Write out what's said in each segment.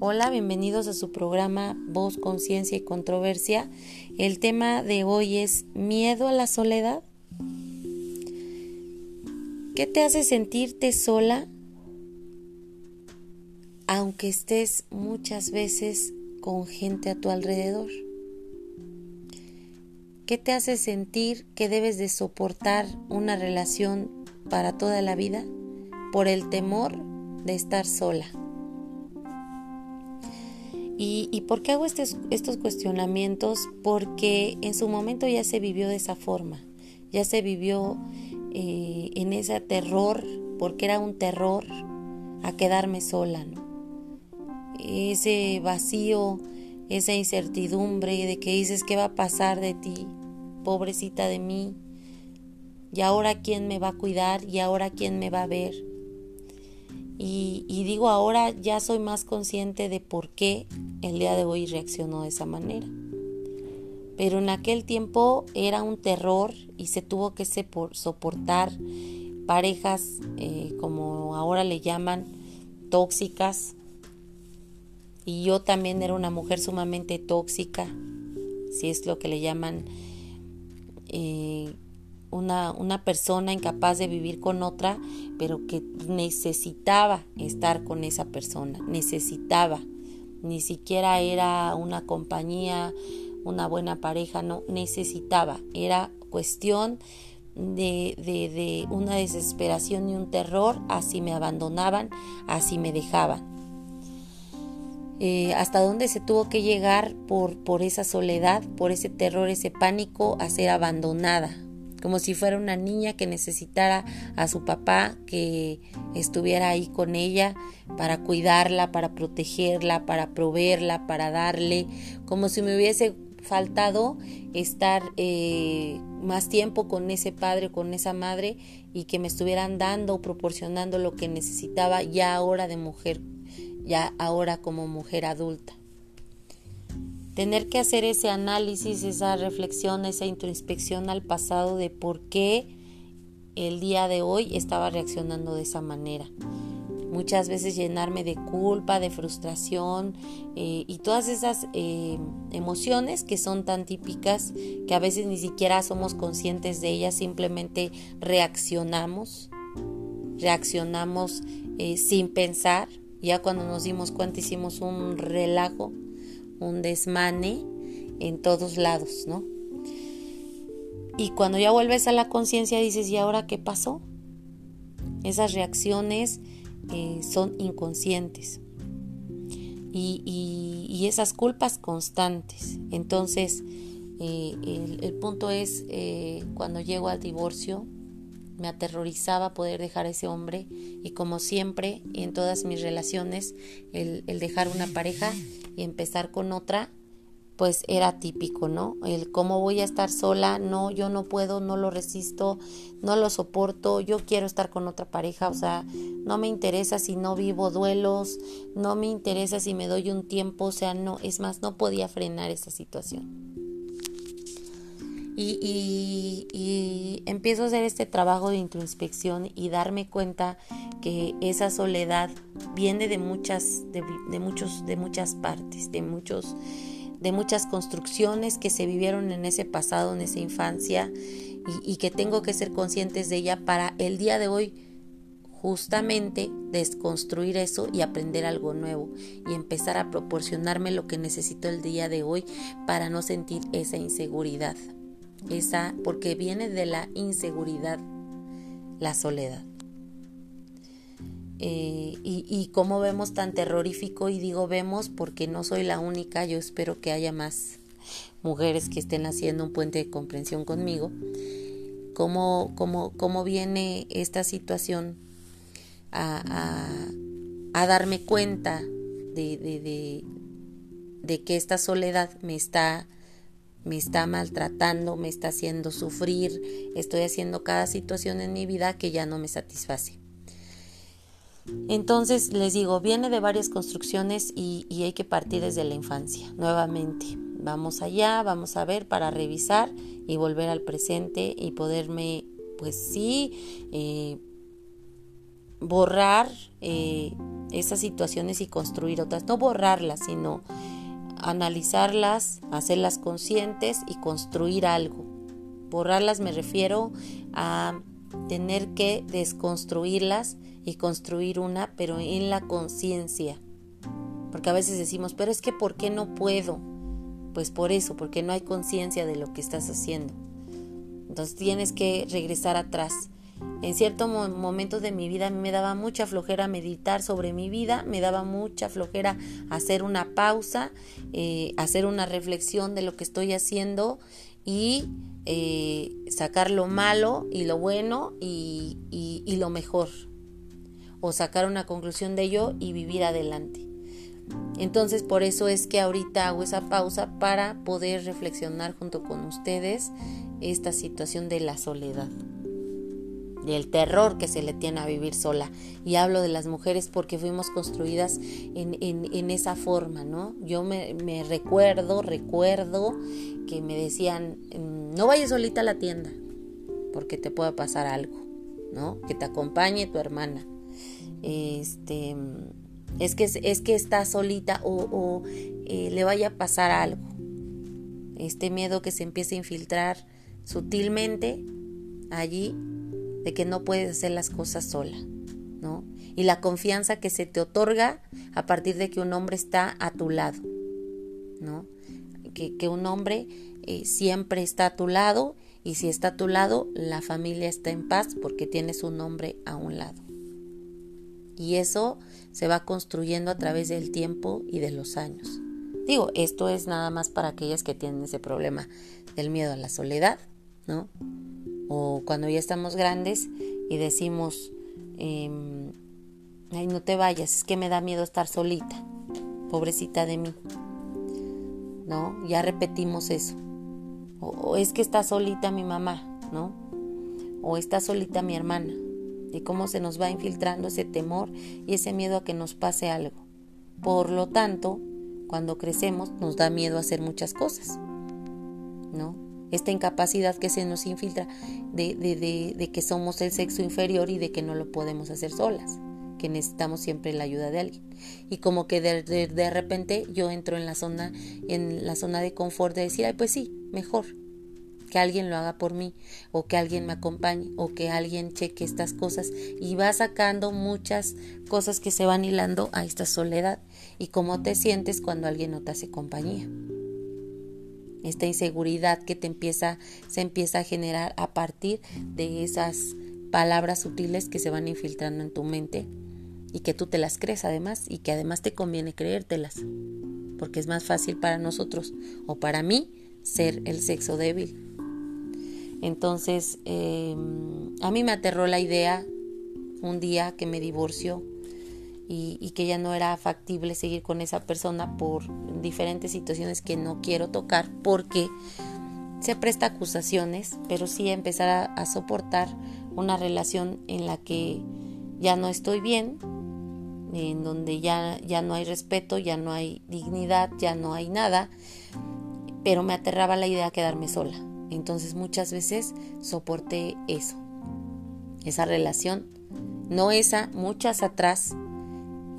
Hola, bienvenidos a su programa Voz, Conciencia y Controversia. El tema de hoy es miedo a la soledad. ¿Qué te hace sentirte sola aunque estés muchas veces con gente a tu alrededor? ¿Qué te hace sentir que debes de soportar una relación para toda la vida por el temor de estar sola? ¿Y, por qué hago estos, cuestionamientos? Porque en su momento ya se vivió de esa forma, ya se vivió eh, en ese terror, porque era un terror a quedarme sola. Ese vacío, esa incertidumbre de que dices qué va a pasar de ti, pobrecita de mí, y ahora quién me va a cuidar, y ahora quién me va a ver. Y, digo, ahora ya soy más consciente de por qué el día de hoy reaccionó de esa manera. Pero en aquel tiempo era un terror y se tuvo que soportar parejas, eh, como ahora le llaman, tóxicas. Y yo también era una mujer sumamente tóxica, si es lo que le llaman eh, una, persona incapaz de vivir con otra, pero que necesitaba estar con esa persona, necesitaba. Ni siquiera era una compañía, una buena pareja, no, necesitaba. Era cuestión de, de, una desesperación y un terror, así me abandonaban, así me dejaban. Eh, hasta dónde se tuvo que llegar por, por esa soledad, por ese terror, ese pánico, a ser abandonada, como si fuera una niña que necesitara a su papá que estuviera ahí con ella para cuidarla, para protegerla, para proveerla, para darle, como si me hubiese faltado estar eh, más tiempo con ese padre, con esa madre y que me estuvieran dando, proporcionando lo que necesitaba ya ahora de mujer, ya ahora como mujer adulta tener que hacer ese análisis, esa reflexión, esa introspección al pasado de por qué el día de hoy estaba reaccionando de esa manera. Muchas veces llenarme de culpa, de frustración eh, y todas esas eh, emociones que son tan típicas que a veces ni siquiera somos conscientes de ellas, simplemente reaccionamos, reaccionamos eh, sin pensar. Ya cuando nos dimos cuenta hicimos un relajo un desmane en todos lados, ¿no? Y cuando ya vuelves a la conciencia dices, ¿y ahora qué pasó? Esas reacciones eh, son inconscientes y, esas culpas constantes. Entonces, eh, el, punto es, eh, cuando llego al divorcio, me aterrorizaba poder dejar a ese hombre y como siempre en todas mis relaciones, el, el dejar una pareja y empezar con otra, pues era típico, ¿no? El cómo voy a estar sola, no, yo no puedo, no lo resisto, no lo soporto, yo quiero estar con otra pareja, o sea, no me interesa si no vivo duelos, no me interesa si me doy un tiempo, o sea, no, es más, no podía frenar esa situación. Y, y, y empiezo a hacer este trabajo de introspección y darme cuenta que esa soledad viene de muchas, de, muchos, de muchas partes, de muchos, de muchas construcciones que se vivieron en ese pasado, en esa infancia, y, y que tengo que ser conscientes de ella para el día de hoy justamente desconstruir eso y aprender algo nuevo y empezar a proporcionarme lo que necesito el día de hoy para no sentir esa inseguridad. Esa porque viene de la inseguridad, la soledad. Eh, y, como vemos tan terrorífico, y digo vemos porque no soy la única, yo espero que haya más mujeres que estén haciendo un puente de comprensión conmigo, cómo, cómo, cómo viene esta situación a, a, darme cuenta de, de, de que esta soledad me está me está maltratando, me está haciendo sufrir, estoy haciendo cada situación en mi vida que ya no me satisface. Entonces les digo, viene de varias construcciones y, hay que partir desde la infancia, nuevamente. Vamos allá, vamos a ver para revisar y volver al presente y poderme, pues sí, eh, borrar eh, esas situaciones y construir otras. No borrarlas, sino analizarlas, hacerlas conscientes y construir algo. Borrarlas me refiero a tener que desconstruirlas y construir una, pero en la conciencia. Porque a veces decimos, pero es que ¿por qué no puedo? Pues por eso, porque no hay conciencia de lo que estás haciendo. Entonces tienes que regresar atrás. En cierto momento de mi vida me daba mucha flojera meditar sobre mi vida, me daba mucha flojera hacer una pausa, eh, hacer una reflexión de lo que estoy haciendo y eh, sacar lo malo y lo bueno y, y lo mejor. O sacar una conclusión de ello y vivir adelante. Entonces por eso es que ahorita hago esa pausa para poder reflexionar junto con ustedes esta situación de la soledad del terror que se le tiene a vivir sola. Y hablo de las mujeres porque fuimos construidas en, esa forma, ¿no? Yo me, recuerdo, recuerdo que me decían, mm, no vayas solita a la tienda, porque te puede pasar algo, ¿no? Que te acompañe tu hermana. Este, es que, es que está solita o, o eh, le vaya a pasar algo. Este miedo que se empieza a infiltrar sutilmente allí de que no puedes hacer las cosas sola, ¿no? Y la confianza que se te otorga a partir de que un hombre está a tu lado, ¿no? Que, un hombre eh, siempre está a tu lado y si está a tu lado, la familia está en paz porque tienes un hombre a un lado. Y eso se va construyendo a través del tiempo y de los años. Digo, esto es nada más para aquellas que tienen ese problema del miedo a la soledad, ¿no? O cuando ya estamos grandes y decimos, em, ay, no te vayas, es que me da miedo estar solita, pobrecita de mí. ¿No? Ya repetimos eso. O, es que está solita mi mamá, ¿no? O está solita mi hermana. Y cómo se nos va infiltrando ese temor y ese miedo a que nos pase algo. Por lo tanto, cuando crecemos nos da miedo hacer muchas cosas, ¿no? Esta incapacidad que se nos infiltra de, de, que somos el sexo inferior y de que no lo podemos hacer solas, que necesitamos siempre la ayuda de alguien. Y como que de, de, repente yo entro en la zona, en la zona de confort de decir, ay, pues sí, mejor que alguien lo haga por mí o que alguien me acompañe o que alguien cheque estas cosas y va sacando muchas cosas que se van hilando a esta soledad. Y cómo te sientes cuando alguien no te hace compañía esta inseguridad que te empieza, se empieza a generar a partir de esas palabras sutiles que se van infiltrando en tu mente y que tú te las crees además y que además te conviene creértelas porque es más fácil para nosotros o para mí ser el sexo débil. Entonces, em, a mí me aterró la idea un día que me divorció y, que ya no era factible seguir con esa persona por diferentes situaciones que no quiero tocar porque se presta acusaciones, pero sí empezar a, soportar una relación en la que ya no estoy bien, en donde ya, ya no hay respeto, ya no hay dignidad, ya no hay nada, pero me aterraba la idea de quedarme sola. Entonces muchas veces soporté eso, esa relación, no esa, muchas atrás,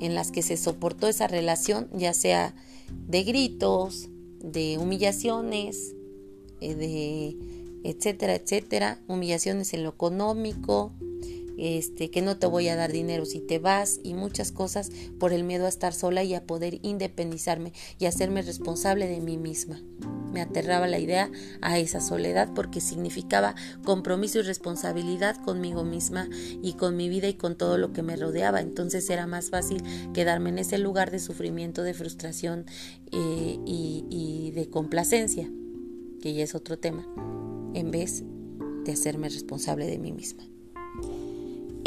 en las que se soportó esa relación, ya sea de gritos, de humillaciones, eh, de etcétera, etcétera, humillaciones en lo económico, este, que no te voy a dar dinero si te vas y muchas cosas por el miedo a estar sola y a poder independizarme y hacerme responsable de mí misma. Me aterraba la idea a esa soledad porque significaba compromiso y responsabilidad conmigo misma y con mi vida y con todo lo que me rodeaba. Entonces era más fácil quedarme en ese lugar de sufrimiento, de frustración eh, y, y de complacencia, que ya es otro tema, en vez de hacerme responsable de mí misma.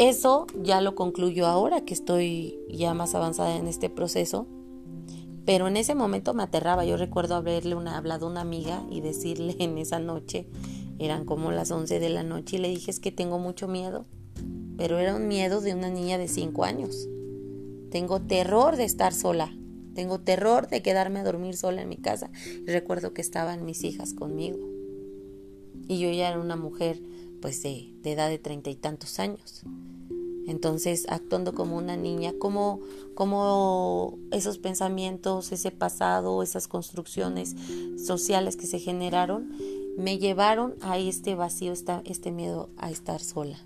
Eso ya lo concluyo ahora que estoy ya más avanzada en este proceso, pero en ese momento me aterraba. Yo recuerdo haberle una, hablado a una amiga y decirle en esa noche, eran como las 11 de la noche, y le dije es que tengo mucho miedo, pero era un miedo de una niña de 5 años. Tengo terror de estar sola, tengo terror de quedarme a dormir sola en mi casa. Y recuerdo que estaban mis hijas conmigo. Y yo ya era una mujer pues de, de edad de treinta y tantos años. Entonces, actuando como una niña, como, como esos pensamientos, ese pasado, esas construcciones sociales que se generaron, me llevaron a este vacío, este miedo a estar sola.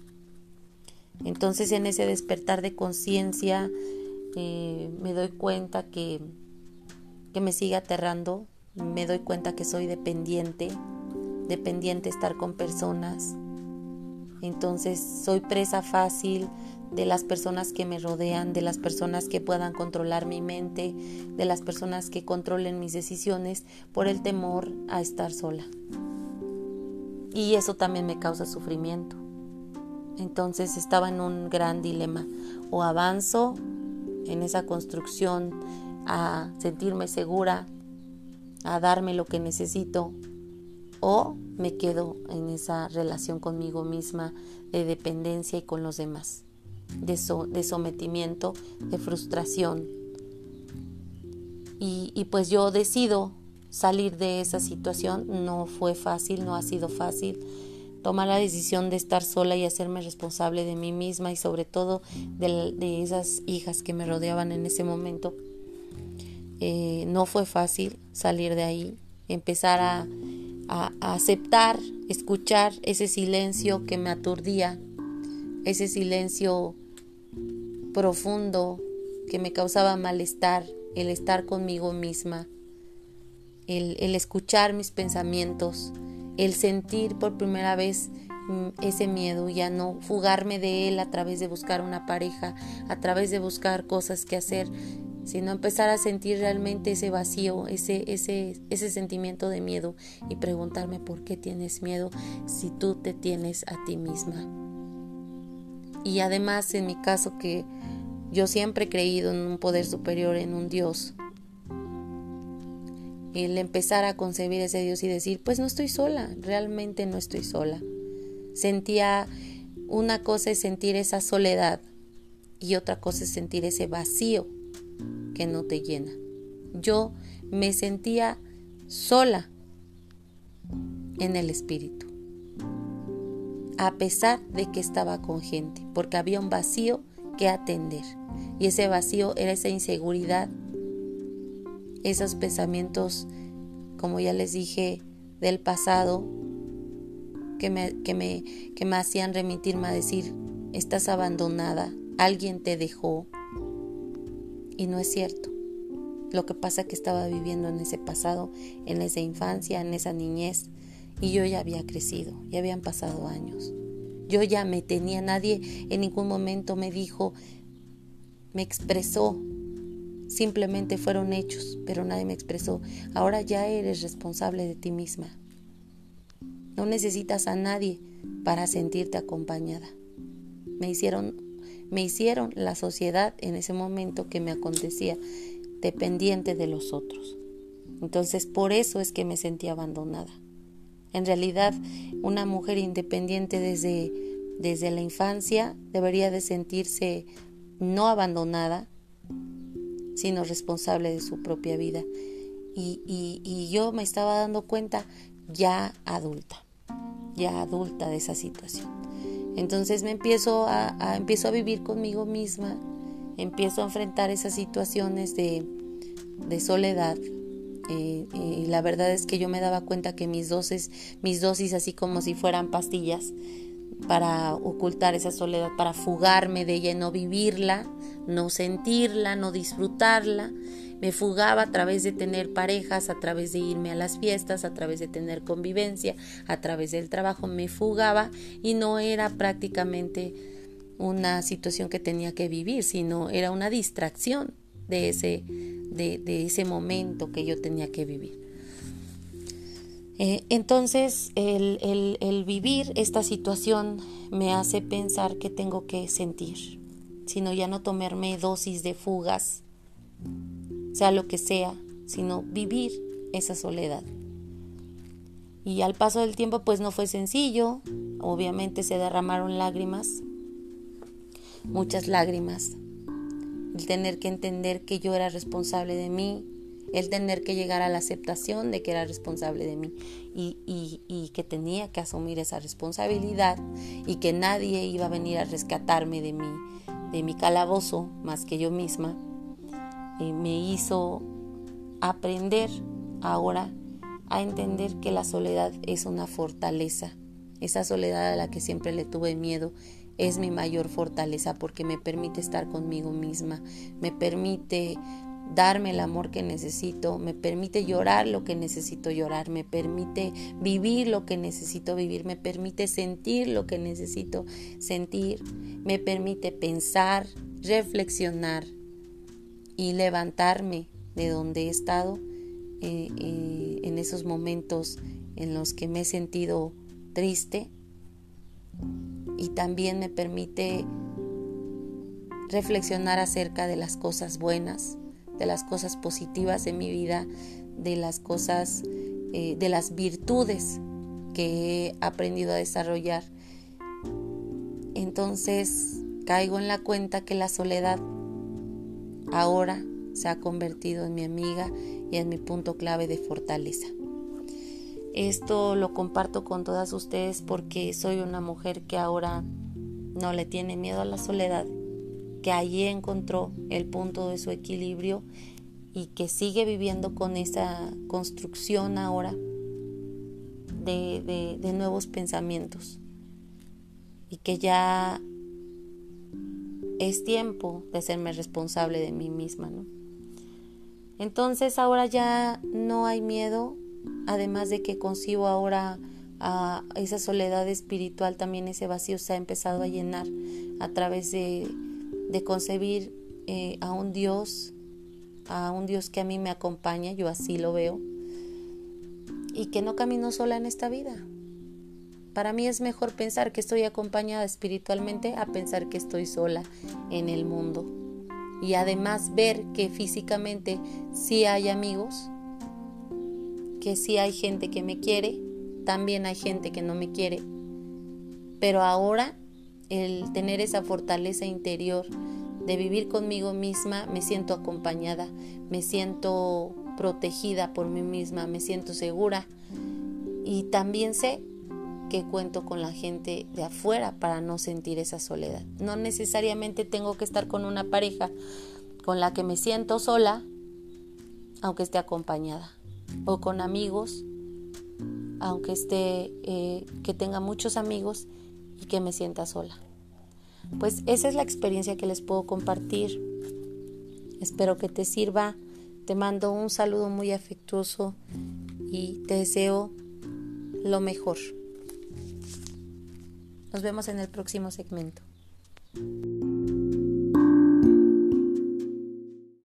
Entonces, en ese despertar de conciencia, eh, me doy cuenta que, que me sigue aterrando, me doy cuenta que soy dependiente, dependiente estar con personas. Entonces soy presa fácil de las personas que me rodean, de las personas que puedan controlar mi mente, de las personas que controlen mis decisiones por el temor a estar sola. Y eso también me causa sufrimiento. Entonces estaba en un gran dilema. O avanzo en esa construcción a sentirme segura, a darme lo que necesito, o me quedo en esa relación conmigo misma de dependencia y con los demás, de, de sometimiento, de frustración. Y, y pues yo decido salir de esa situación, no fue fácil, no ha sido fácil tomar la decisión de estar sola y hacerme responsable de mí misma y sobre todo de, esas hijas que me rodeaban en ese momento. Eh, no fue fácil salir de ahí, empezar a, a, aceptar, escuchar ese silencio que me aturdía, ese silencio profundo que me causaba malestar, el estar conmigo misma, el, escuchar mis pensamientos, el sentir por primera vez mm, ese miedo, ya no fugarme de él a través de buscar una pareja, a través de buscar cosas que hacer, sino empezar a sentir realmente ese vacío, ese, ese, ese sentimiento de miedo y preguntarme por qué tienes miedo si tú te tienes a ti misma. Y además en mi caso que yo siempre he creído en un poder superior, en un Dios, el empezar a concebir ese Dios y decir, pues no estoy sola, realmente no estoy sola. Sentía, una cosa es sentir esa soledad y otra cosa es sentir ese vacío que no te llena. Yo me sentía sola en el espíritu, a pesar de que estaba con gente, porque había un vacío que atender. Y ese vacío era esa inseguridad esos pensamientos, como ya les dije, del pasado, que me, que me, que me hacían remitirme a decir, estás abandonada, alguien te dejó. Y no es cierto. Lo que pasa es que estaba viviendo en ese pasado, en esa infancia, en esa niñez, y yo ya había crecido, ya habían pasado años. Yo ya me tenía, nadie en ningún momento me dijo, me expresó Simplemente fueron hechos, pero nadie me expresó. Ahora ya eres responsable de ti misma. No necesitas a nadie para sentirte acompañada. Me hicieron, me hicieron la sociedad en ese momento que me acontecía dependiente de los otros. Entonces por eso es que me sentí abandonada. En realidad, una mujer independiente desde, desde la infancia debería de sentirse no abandonada, sino responsable de su propia vida. Y, y, yo me estaba dando cuenta ya adulta, ya adulta de esa situación. Entonces me empiezo a, empiezo a vivir conmigo misma, empiezo a enfrentar esas situaciones de, de soledad. Eh, y la verdad es que yo me daba cuenta que mis dosis, mis dosis así como si fueran pastillas, para ocultar esa soledad, para fugarme de ella, no vivirla, no sentirla, no disfrutarla. Me fugaba a través de tener parejas, a través de irme a las fiestas, a través de tener convivencia, a través del trabajo, me fugaba y no era prácticamente una situación que tenía que vivir, sino era una distracción de ese, de, ese momento que yo tenía que vivir. Eh, entonces, el, vivir esta situación me hace pensar que tengo que sentir, sino ya no tomarme dosis de fugas, sea lo que sea, sino vivir esa soledad. Y al paso del tiempo, pues no fue sencillo, obviamente se derramaron lágrimas, muchas lágrimas, el tener que entender que yo era responsable de mí, el tener que llegar a la aceptación de que era responsable de mí y, que tenía que asumir esa responsabilidad y que nadie iba a venir a rescatarme de mí, de mi calabozo más que yo misma, eh, me hizo aprender ahora a entender que la soledad es una fortaleza. Esa soledad a la que siempre le tuve miedo es mi mayor fortaleza porque me permite estar conmigo misma, me permite darme el amor que necesito, me permite llorar lo que necesito llorar, me permite vivir lo que necesito vivir, me permite sentir lo que necesito sentir, me permite pensar, reflexionar y levantarme de donde he estado eh, eh, en esos momentos en los que me he sentido triste y también me permite reflexionar acerca de las cosas buenas, de las cosas positivas de mi vida, de las cosas, eh, de las virtudes que he aprendido a desarrollar. Entonces caigo en la cuenta que la soledad ahora se ha convertido en mi amiga y en mi punto clave de fortaleza. Esto lo comparto con todas ustedes porque soy una mujer que ahora no le tiene miedo a la soledad que allí encontró el punto de su equilibrio y que sigue viviendo con esa construcción ahora de, nuevos pensamientos y que ya es tiempo de serme responsable de mí misma, ¿no? Entonces ahora ya no hay miedo, además de que concibo ahora a esa soledad espiritual, también ese vacío se ha empezado a llenar a través de concebir eh, a un Dios, a un Dios que a mí me acompaña, yo así lo veo, y que no camino sola en esta vida. Para mí es mejor pensar que estoy acompañada espiritualmente a pensar que estoy sola en el mundo. Y además ver que físicamente sí hay amigos, que sí hay gente que me quiere, también hay gente que no me quiere. Pero ahora el tener esa fortaleza interior de vivir conmigo misma, me siento acompañada, me siento protegida por mí misma, me siento segura y también sé que cuento con la gente de afuera para no sentir esa soledad. No necesariamente tengo que estar con una pareja con la que me siento sola, aunque esté acompañada, o con amigos, aunque esté, eh, que tenga muchos amigos y que me sienta sola. Pues esa es la experiencia que les puedo compartir. Espero que te sirva. Te mando un saludo muy afectuoso y te deseo lo mejor. Nos vemos en el próximo segmento.